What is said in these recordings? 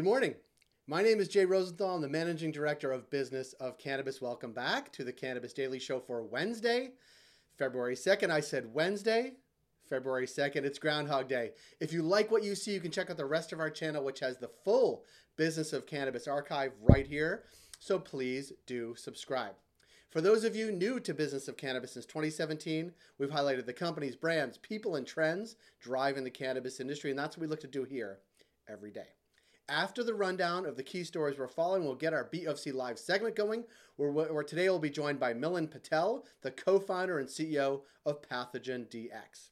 Good morning. My name is Jay Rosenthal. I'm the managing director of business of Cannabis. Welcome back to the Cannabis Daily Show for Wednesday, February 2nd. I said Wednesday, February 2nd. It's Groundhog Day. If you like what you see, you can check out the rest of our channel, which has the full Business of Cannabis archive right here. So please do subscribe. For those of you new to Business of Cannabis since 2017, we've highlighted the companies, brands, people, and trends driving the cannabis industry, and that's what we look to do here every day. After the rundown of the key stories we're following, we'll get our BOFC Live segment going, where, where today we'll be joined by Milind Patel, the co founder and CEO of Pathogen DX.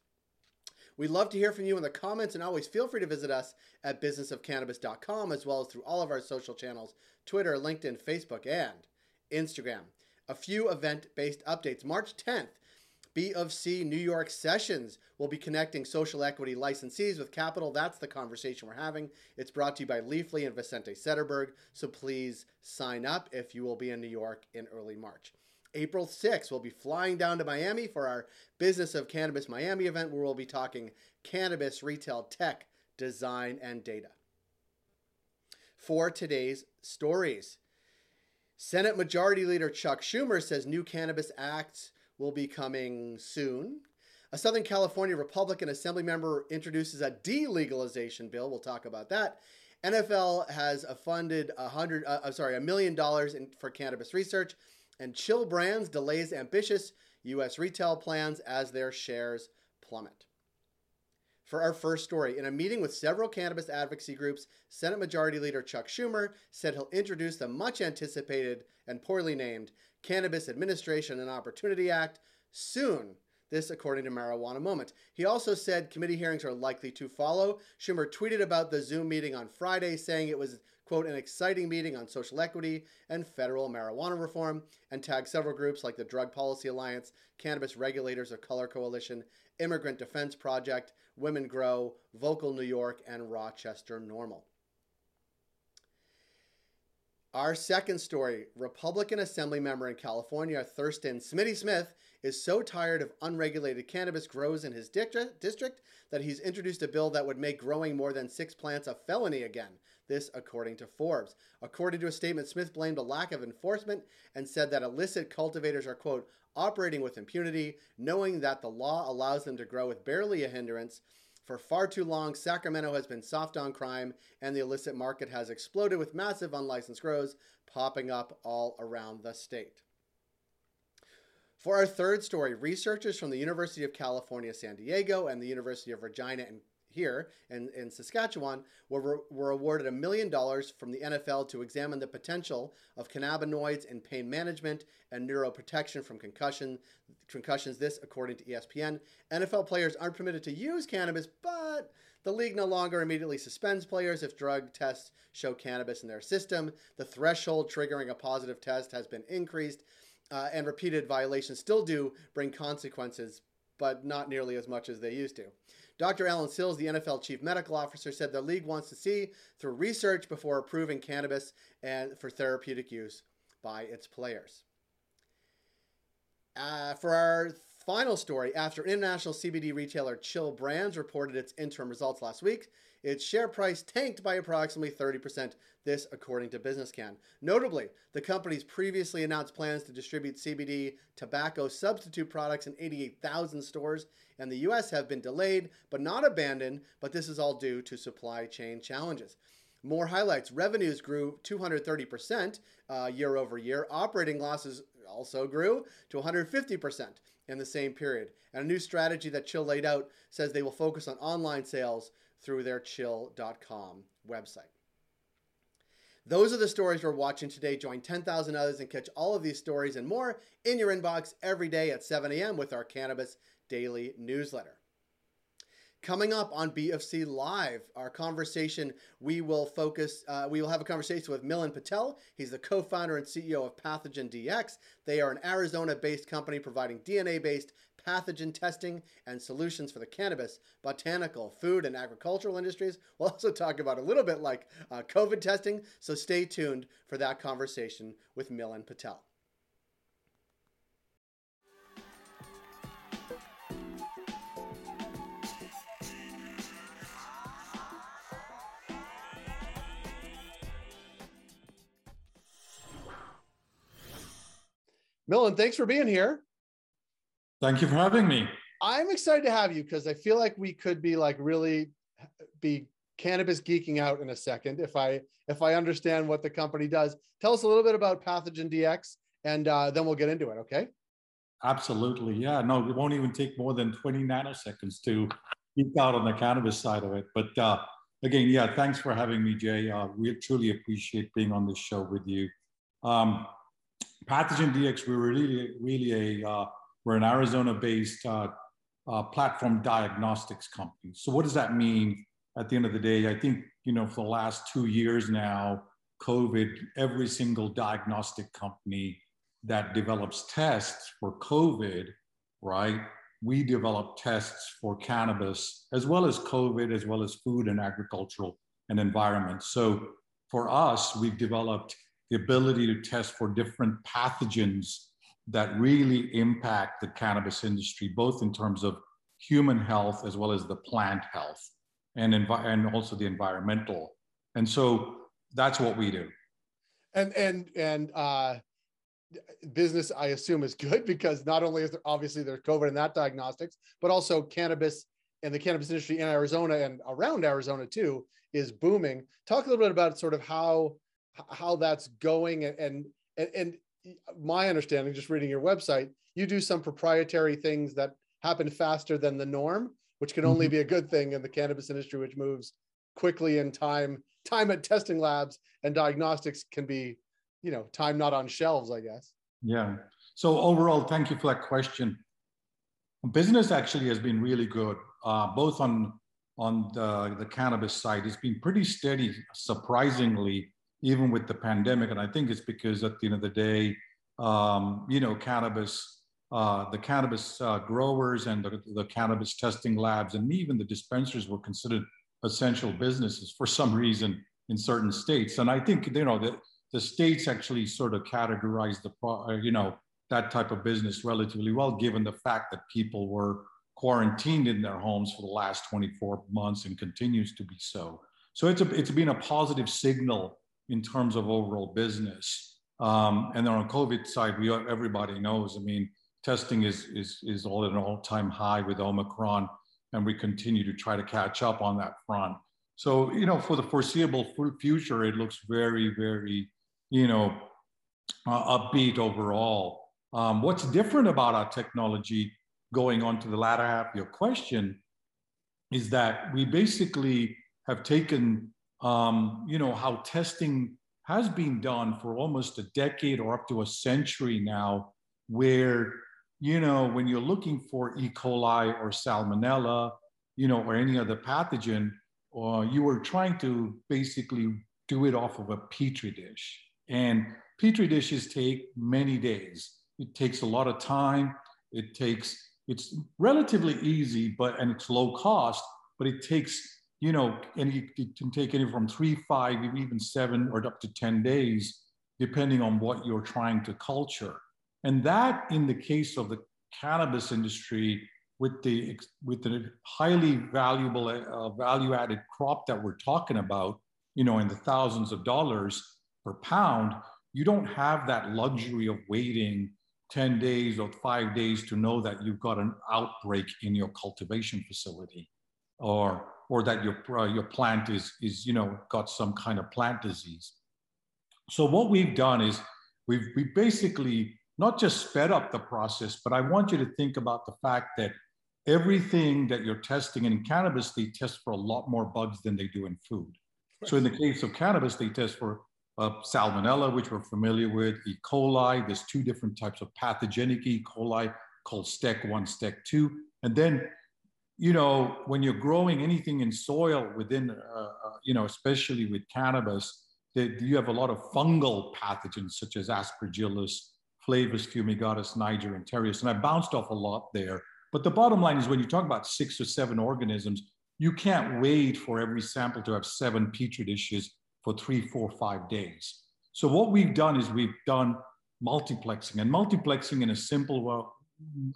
We'd love to hear from you in the comments, and always feel free to visit us at businessofcannabis.com as well as through all of our social channels Twitter, LinkedIn, Facebook, and Instagram. A few event based updates. March 10th, B of C New York Sessions will be connecting social equity licensees with capital. That's the conversation we're having. It's brought to you by Leafly and Vicente Sederberg. So please sign up if you will be in New York in early March. April 6th, we'll be flying down to Miami for our Business of Cannabis Miami event where we'll be talking cannabis, retail, tech, design, and data. For today's stories, Senate Majority Leader Chuck Schumer says new cannabis acts will be coming soon. A Southern California Republican Assembly member introduces a delegalization bill. We'll talk about that. NFL has funded a hundred, uh, uh, sorry, a million dollars for cannabis research, and Chill Brands delays ambitious U.S. retail plans as their shares plummet. For our first story, in a meeting with several cannabis advocacy groups, Senate Majority Leader Chuck Schumer said he'll introduce the much anticipated and poorly named Cannabis Administration and Opportunity Act soon. This, according to Marijuana Moment. He also said committee hearings are likely to follow. Schumer tweeted about the Zoom meeting on Friday, saying it was, quote, an exciting meeting on social equity and federal marijuana reform, and tagged several groups like the Drug Policy Alliance, Cannabis Regulators of Color Coalition, Immigrant Defense Project, Women Grow, Vocal New York, and Rochester NORML. Our second story Republican Assembly member in California, Thurston Smitty Smith, is so tired of unregulated cannabis grows in his district that he's introduced a bill that would make growing more than six plants a felony again. This, according to Forbes. According to a statement, Smith blamed a lack of enforcement and said that illicit cultivators are, quote, operating with impunity, knowing that the law allows them to grow with barely a hindrance for far too long, Sacramento has been soft on crime, and the illicit market has exploded with massive unlicensed grows popping up all around the state. For our third story, researchers from the University of California, San Diego, and the University of Regina and here in, in Saskatchewan were, were awarded a million dollars from the NFL to examine the potential of cannabinoids in pain management and neuroprotection from concussion, concussions. This, according to ESPN. NFL players aren't permitted to use cannabis, but the league no longer immediately suspends players if drug tests show cannabis in their system. The threshold triggering a positive test has been increased. Uh, and repeated violations still do bring consequences, but not nearly as much as they used to. Dr. Alan Sills, the NFL chief medical officer, said the league wants to see through research before approving cannabis and for therapeutic use by its players. Uh, for our final story, after international CBD retailer Chill Brands reported its interim results last week, its share price tanked by approximately 30%, this according to BusinessCann. Notably, the company's previously announced plans to distribute CBD tobacco substitute products in 88,000 stores in the US have been delayed but not abandoned, but this is all due to supply chain challenges. More highlights revenues grew 230% uh, year over year. Operating losses also grew to 150% in the same period. And a new strategy that Chill laid out says they will focus on online sales through their chill.com website. Those are the stories we're watching today. Join 10,000 others and catch all of these stories and more in your inbox every day at 7 a.m. with our Cannabis Daily newsletter. Coming up on BFC Live, our conversation, we will focus, uh, we will have a conversation with Milind Patel. He's the co founder and CEO of Pathogen DX. They are an Arizona based company providing DNA based pathogen testing and solutions for the cannabis, botanical, food, and agricultural industries. We'll also talk about a little bit like uh, COVID testing, so stay tuned for that conversation with Milind Patel. Milind, thanks for being here. Thank you for having me. I'm excited to have you because I feel like we could be like really be cannabis geeking out in a second if I if I understand what the company does. Tell us a little bit about Pathogen DX, and uh, then we'll get into it. Okay. Absolutely, yeah. No, it won't even take more than 20 nanoseconds to geek out on the cannabis side of it. But uh, again, yeah, thanks for having me, Jay. Uh, we truly appreciate being on this show with you. Um, Pathogen DX, we're really, really a uh, we're an Arizona-based uh, uh, platform diagnostics company. So what does that mean? At the end of the day, I think you know for the last two years now, COVID, every single diagnostic company that develops tests for COVID, right? We develop tests for cannabis as well as COVID, as well as food and agricultural and environment. So for us, we've developed the ability to test for different pathogens that really impact the cannabis industry, both in terms of human health as well as the plant health and, envi- and also the environmental. And so that's what we do. And and and uh, business, I assume, is good because not only is there obviously there's COVID and that diagnostics, but also cannabis and the cannabis industry in Arizona and around Arizona too is booming. Talk a little bit about sort of how how that's going and and and my understanding, just reading your website, you do some proprietary things that happen faster than the norm, which can only mm-hmm. be a good thing in the cannabis industry, which moves quickly in time. Time at testing labs and diagnostics can be, you know, time not on shelves, I guess. Yeah. So overall, thank you for that question. Business actually has been really good, uh, both on on the, the cannabis side. It's been pretty steady, surprisingly, even with the pandemic. And I think it's because at the end of the day, um, you know, cannabis, uh, the cannabis uh, growers and the, the cannabis testing labs and even the dispensers were considered essential businesses for some reason in certain states. And I think, you know, the, the states actually sort of categorize the, uh, you know, that type of business relatively well, given the fact that people were quarantined in their homes for the last 24 months and continues to be so. So it's, a, it's been a positive signal in terms of overall business. Um, and then on COVID side, we everybody knows. I mean, testing is is is all at an all-time high with Omicron, and we continue to try to catch up on that front. So you know, for the foreseeable future, it looks very, very, you know, uh, upbeat overall. Um, what's different about our technology, going on to the latter half of your question, is that we basically have taken um, you know, how testing has been done for almost a decade or up to a century now, where, you know, when you're looking for E. coli or salmonella, you know, or any other pathogen, uh, you were trying to basically do it off of a petri dish. And petri dishes take many days. It takes a lot of time. It takes, it's relatively easy, but, and it's low cost, but it takes you know, and it can take anywhere from three, five, even seven, or up to 10 days, depending on what you're trying to culture. And that, in the case of the cannabis industry, with the with the highly valuable uh, value-added crop that we're talking about, you know, in the thousands of dollars per pound, you don't have that luxury of waiting 10 days or five days to know that you've got an outbreak in your cultivation facility or or that your, uh, your plant is, is, you know, got some kind of plant disease. So what we've done is we've we basically not just sped up the process, but I want you to think about the fact that everything that you're testing in cannabis, they test for a lot more bugs than they do in food. So in the case of cannabis, they test for uh, salmonella, which we're familiar with, E. coli. There's two different types of pathogenic E. coli called STEC1, STEC2. And then you know, when you're growing anything in soil within, uh, uh, you know, especially with cannabis, that you have a lot of fungal pathogens such as aspergillus, flavus fumigatus, niger, and terreus. And I bounced off a lot there. But the bottom line is when you talk about six or seven organisms, you can't wait for every sample to have seven petri dishes for three, four, five days. So what we've done is we've done multiplexing, and multiplexing in a simple way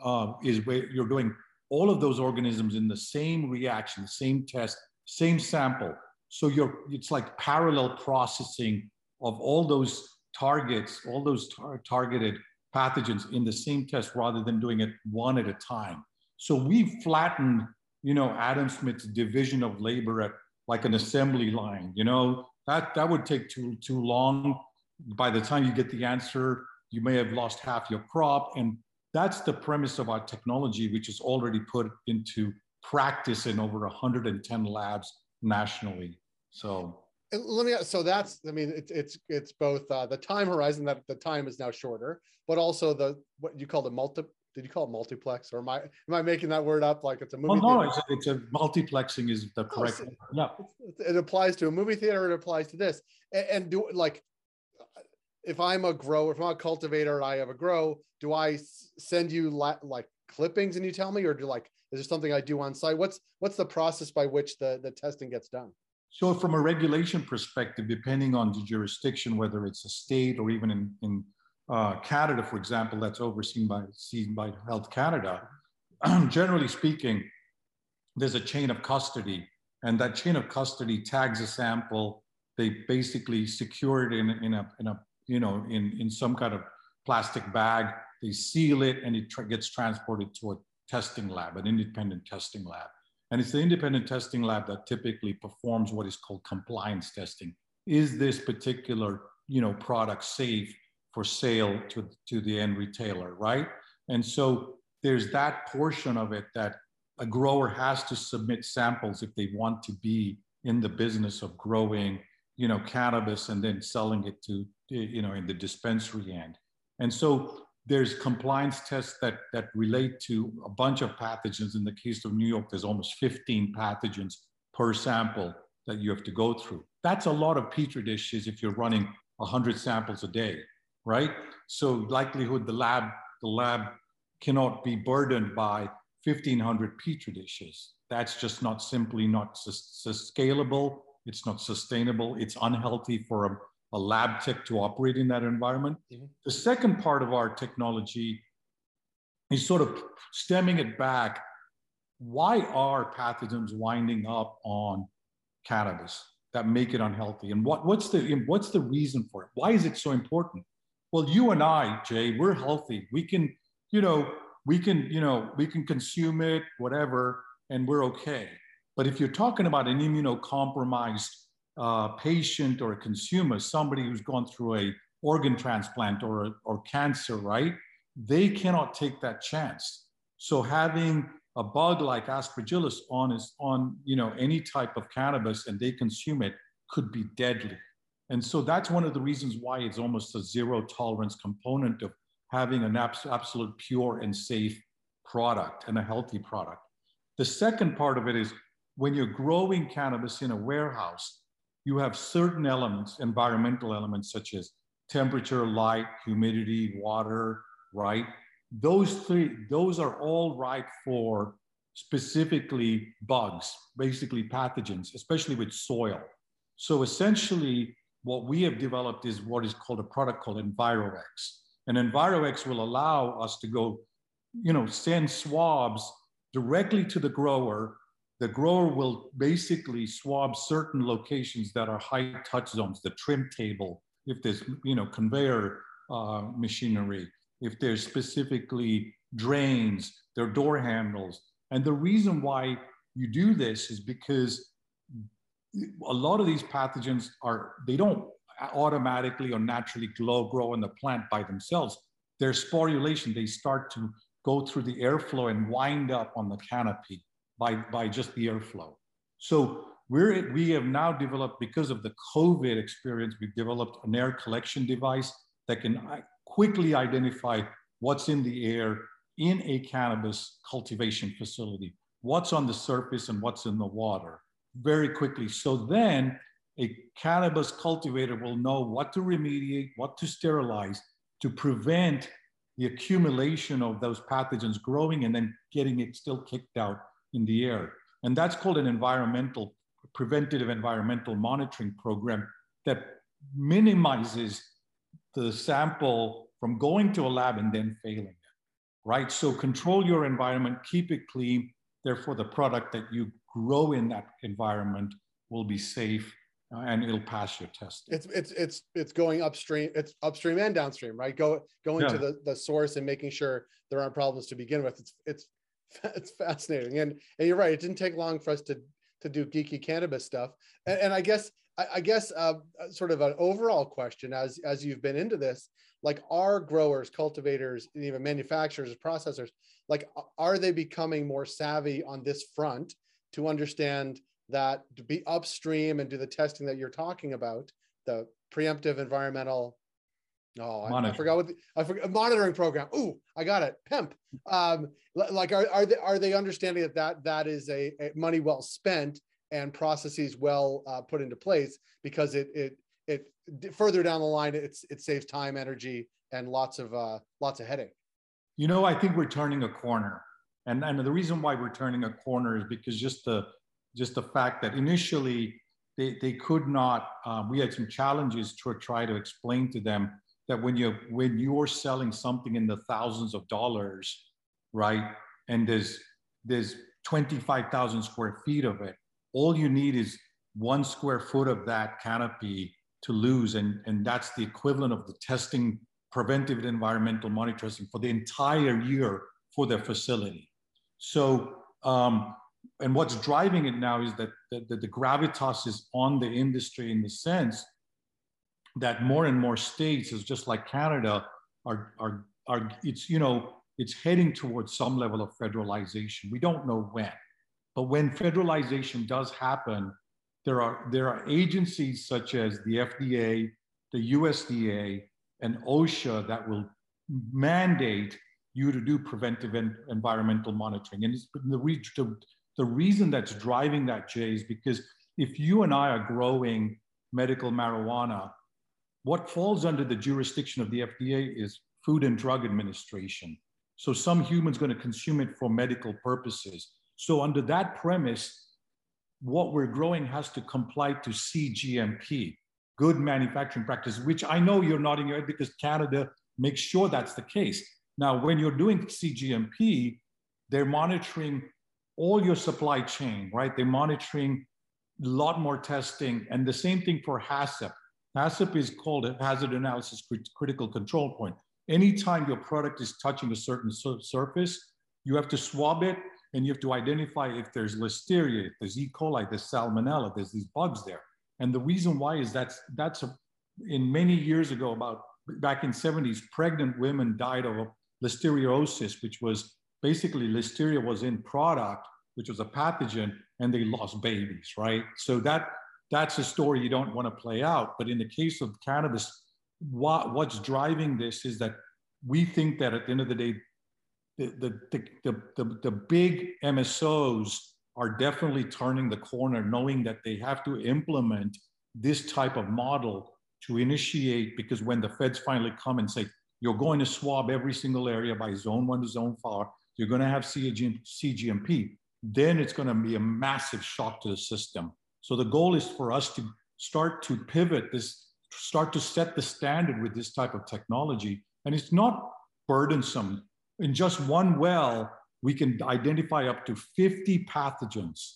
uh, is where you're doing all of those organisms in the same reaction, the same test, same sample. So you're, it's like parallel processing of all those targets, all those tar- targeted pathogens in the same test rather than doing it one at a time. So we've flattened, you know, Adam Smith's division of labor at like an assembly line. You know, that that would take too too long. By the time you get the answer, you may have lost half your crop. And that's the premise of our technology, which is already put into practice in over 110 labs nationally. So let me so that's i mean it's it's it's both uh, the time horizon that the time is now shorter but also the what you call the multi did you call it multiplex? Or am i am i making that word up like it's a movie oh, no it's a, it's a, multiplexing is the oh, correct oh, yeah. it applies to a movie theater it applies to this. And, and do like if i'm a grower if i'm a cultivator and i have a grow do i send you la- like clippings and you tell me or do like is there something i do on site what's what's the process by which the the testing gets done so from a regulation perspective, depending on the jurisdiction, whether it's a state or even in, in uh, Canada, for example, that's overseen by, seen by Health Canada, generally speaking, there's a chain of custody and that chain of custody tags a sample. They basically secure it in, in, a, in a, you know, in, in some kind of plastic bag. They seal it and it tra gets transported to a testing lab, an independent testing lab. And it's the independent testing lab that typically performs what is called compliance testing. Is this particular you know, product safe for sale to, to the end retailer, right? And so there's that portion of it that a grower has to submit samples if they want to be in the business of growing, you know, cannabis and then selling it to, you know, in the dispensary end. And so there's compliance tests that, that relate to a bunch of pathogens. In the case of New York, there's almost 15 pathogens per sample that you have to go through. That's a lot of petri dishes if you're running 100 samples a day, right? So likelihood the lab, the lab cannot be burdened by 1500 petri dishes. That's just not simply not scalable. It's not sustainable. It's unhealthy for a a lab tech to operate in that environment. Mm-hmm. The second part of our technology is sort of stemming it back. Why are pathogens winding up on cannabis that make it unhealthy? And what, what's, the, what's the reason for it? Why is it so important? Well, you and I, Jay, we're healthy. We can, you know, we can, you know, we can consume it, whatever, and we're okay. But if you're talking about an immunocompromised uh, patient or a consumer, somebody who's gone through a organ transplant or, or cancer, right? They cannot take that chance. So having a bug like aspergillus on is on you know any type of cannabis and they consume it could be deadly. And so that's one of the reasons why it's almost a zero tolerance component of having an abs- absolute pure and safe product and a healthy product. The second part of it is when you're growing cannabis in a warehouse, you have certain elements, environmental elements such as temperature, light, humidity, water, right? Those three, those are all right for specifically bugs, basically pathogens, especially with soil. So essentially, what we have developed is what is called a product called EnviroX. And EnviroX will allow us to go, you know, send swabs directly to the grower the grower will basically swab certain locations that are high touch zones, the trim table, if there's you know conveyor uh, machinery, if there's specifically drains, their door handles. And the reason why you do this is because a lot of these pathogens are, they don't automatically or naturally grow, grow in the plant by themselves. Their sporulation, they start to go through the airflow and wind up on the canopy by, by just the airflow. So we're, we have now developed, because of the COVID experience, we've developed an air collection device that can uh, quickly identify what's in the air in a cannabis cultivation facility, what's on the surface and what's in the water very quickly. So then a cannabis cultivator will know what to remediate, what to sterilize to prevent the accumulation of those pathogens growing and then getting it still kicked out in the air. And that's called an environmental, preventative environmental monitoring program that minimizes the sample from going to a lab and then failing it, right? So control your environment, keep it clean. Therefore, the product that you grow in that environment will be safe uh, and it'll pass your test. It's it's it's it's going upstream. It's upstream and downstream, right? Go going yeah. to the the source and making sure there aren't problems to begin with. It's it's it's fascinating, and and you're right. It didn't take long for us to to do geeky cannabis stuff, and, and I guess I, I guess uh, sort of an overall question as as you've been into this, like are growers, cultivators, even manufacturers, processors, like are they becoming more savvy on this front to understand that to be upstream and do the testing that you're talking about, the preemptive environmental. Oh, I, I, forgot what the, I forgot monitoring program. Ooh, I got it. PEMP. Um, like, are, are they are they understanding that that that is a, a money well spent and processes well uh, put into place because it it it further down the line it's it saves time, energy, and lots of uh, lots of headache. You know, I think we're turning a corner, and and the reason why we're turning a corner is because just the just the fact that initially they, they could not, uh, we had some challenges to try to explain to them that when you when you're selling something in the thousands of dollars, right, and there's there's 25,000 square feet of it, all you need is one square foot of that canopy to lose, and, and that's the equivalent of the testing preventive environmental monitoring for the entire year for their facility. So um, and what's driving it now is that the, the, the gravitas is on the industry in the sense that more and more states, is just like Canada, are, are, are it's, you know, it's heading towards some level of federalization. We don't know when, but when federalization does happen, there are, there are agencies such as the FDA, the USDA, and OSHA that will mandate you to do preventive and environmental monitoring. And it's the, the reason that's driving that, Jay, is because if you and I are growing medical marijuana, what falls under the jurisdiction of the FDA is Food and Drug Administration. So some human's going to consume it for medical purposes. So under that premise, what we're growing has to comply to CGMP, good manufacturing practice, which I know you're nodding your head because Canada makes sure that's the case. Now, when you're doing CGMP, they're monitoring all your supply chain, right? They're monitoring a lot more testing. And the same thing for HACCP. HACCP is called a hazard analysis critical control point. Anytime your product is touching a certain surface, you have to swab it and you have to identify if there's listeria, if there's E. coli, there's salmonella, there's these bugs there. And the reason why is that's, that's a, in many years ago, about back in 70s, pregnant women died of listeriosis, which was basically listeria was in product, which was a pathogen, and they lost babies, right? So that that's a story you don't want to play out. But in the case of cannabis, what, what's driving this is that we think that at the end of the day, the, the, the, the, the big MSOs are definitely turning the corner, knowing that they have to implement this type of model to initiate, because when the feds finally come and say, you're going to swab every single area by zone one to zone four, you're going to have CGMP, then it's going to be a massive shock to the system. So the goal is for us to start to pivot this, start to set the standard with this type of technology. And it's not burdensome. In just one well, we can identify up to 50 pathogens,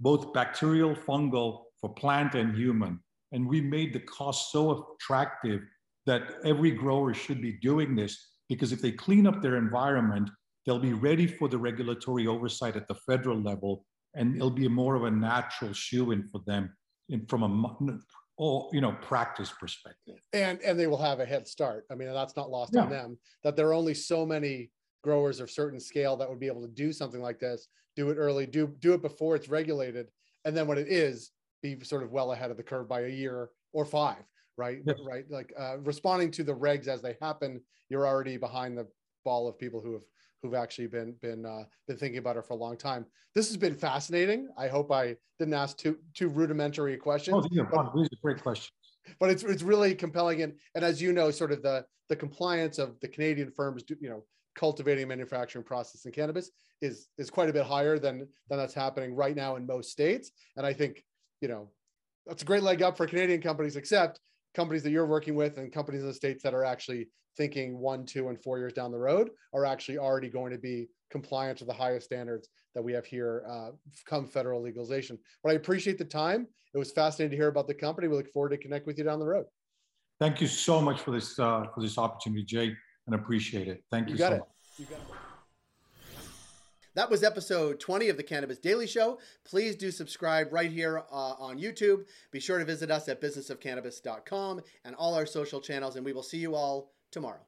both bacterial, fungal, for plant and human. And we made the cost so attractive that every grower should be doing this because if they clean up their environment, They'll be ready for the regulatory oversight at the federal level, and it'll be more of a natural shoe in for them in, from a or you know practice perspective. And and they will have a head start. I mean, that's not lost yeah. on them that there are only so many growers of certain scale that would be able to do something like this. Do it early. Do do it before it's regulated, and then when it is, be sort of well ahead of the curve by a year or five. Right, right. Like uh, responding to the regs as they happen, you're already behind the ball of people who have who've actually been been uh, been thinking about it for a long time. This has been fascinating. I hope I didn't ask too too rudimentary a question. Oh, these are, these are great questions. But it's it's really compelling, and and as you know, sort of the the compliance of the Canadian firms, do, you know, cultivating, manufacturing, processing cannabis is is quite a bit higher than than that's happening right now in most states. And I think you know that's a great leg up for Canadian companies, except companies that you're working with and companies in the states that are actually thinking one, two, and four years down the road are actually already going to be compliant to the highest standards that we have here uh, come federal legalization. But I appreciate the time. It was fascinating to hear about the company. We look forward to connect with you down the road. Thank you so much for this uh, for this opportunity, Jay, and appreciate it. Thank you, you so it. much. You. That was episode 20 of the Cannabis Daily Show. Please do subscribe right here uh, on YouTube. Be sure to visit us at businessofcannabis.com and all our social channels, and we will see you all tomorrow.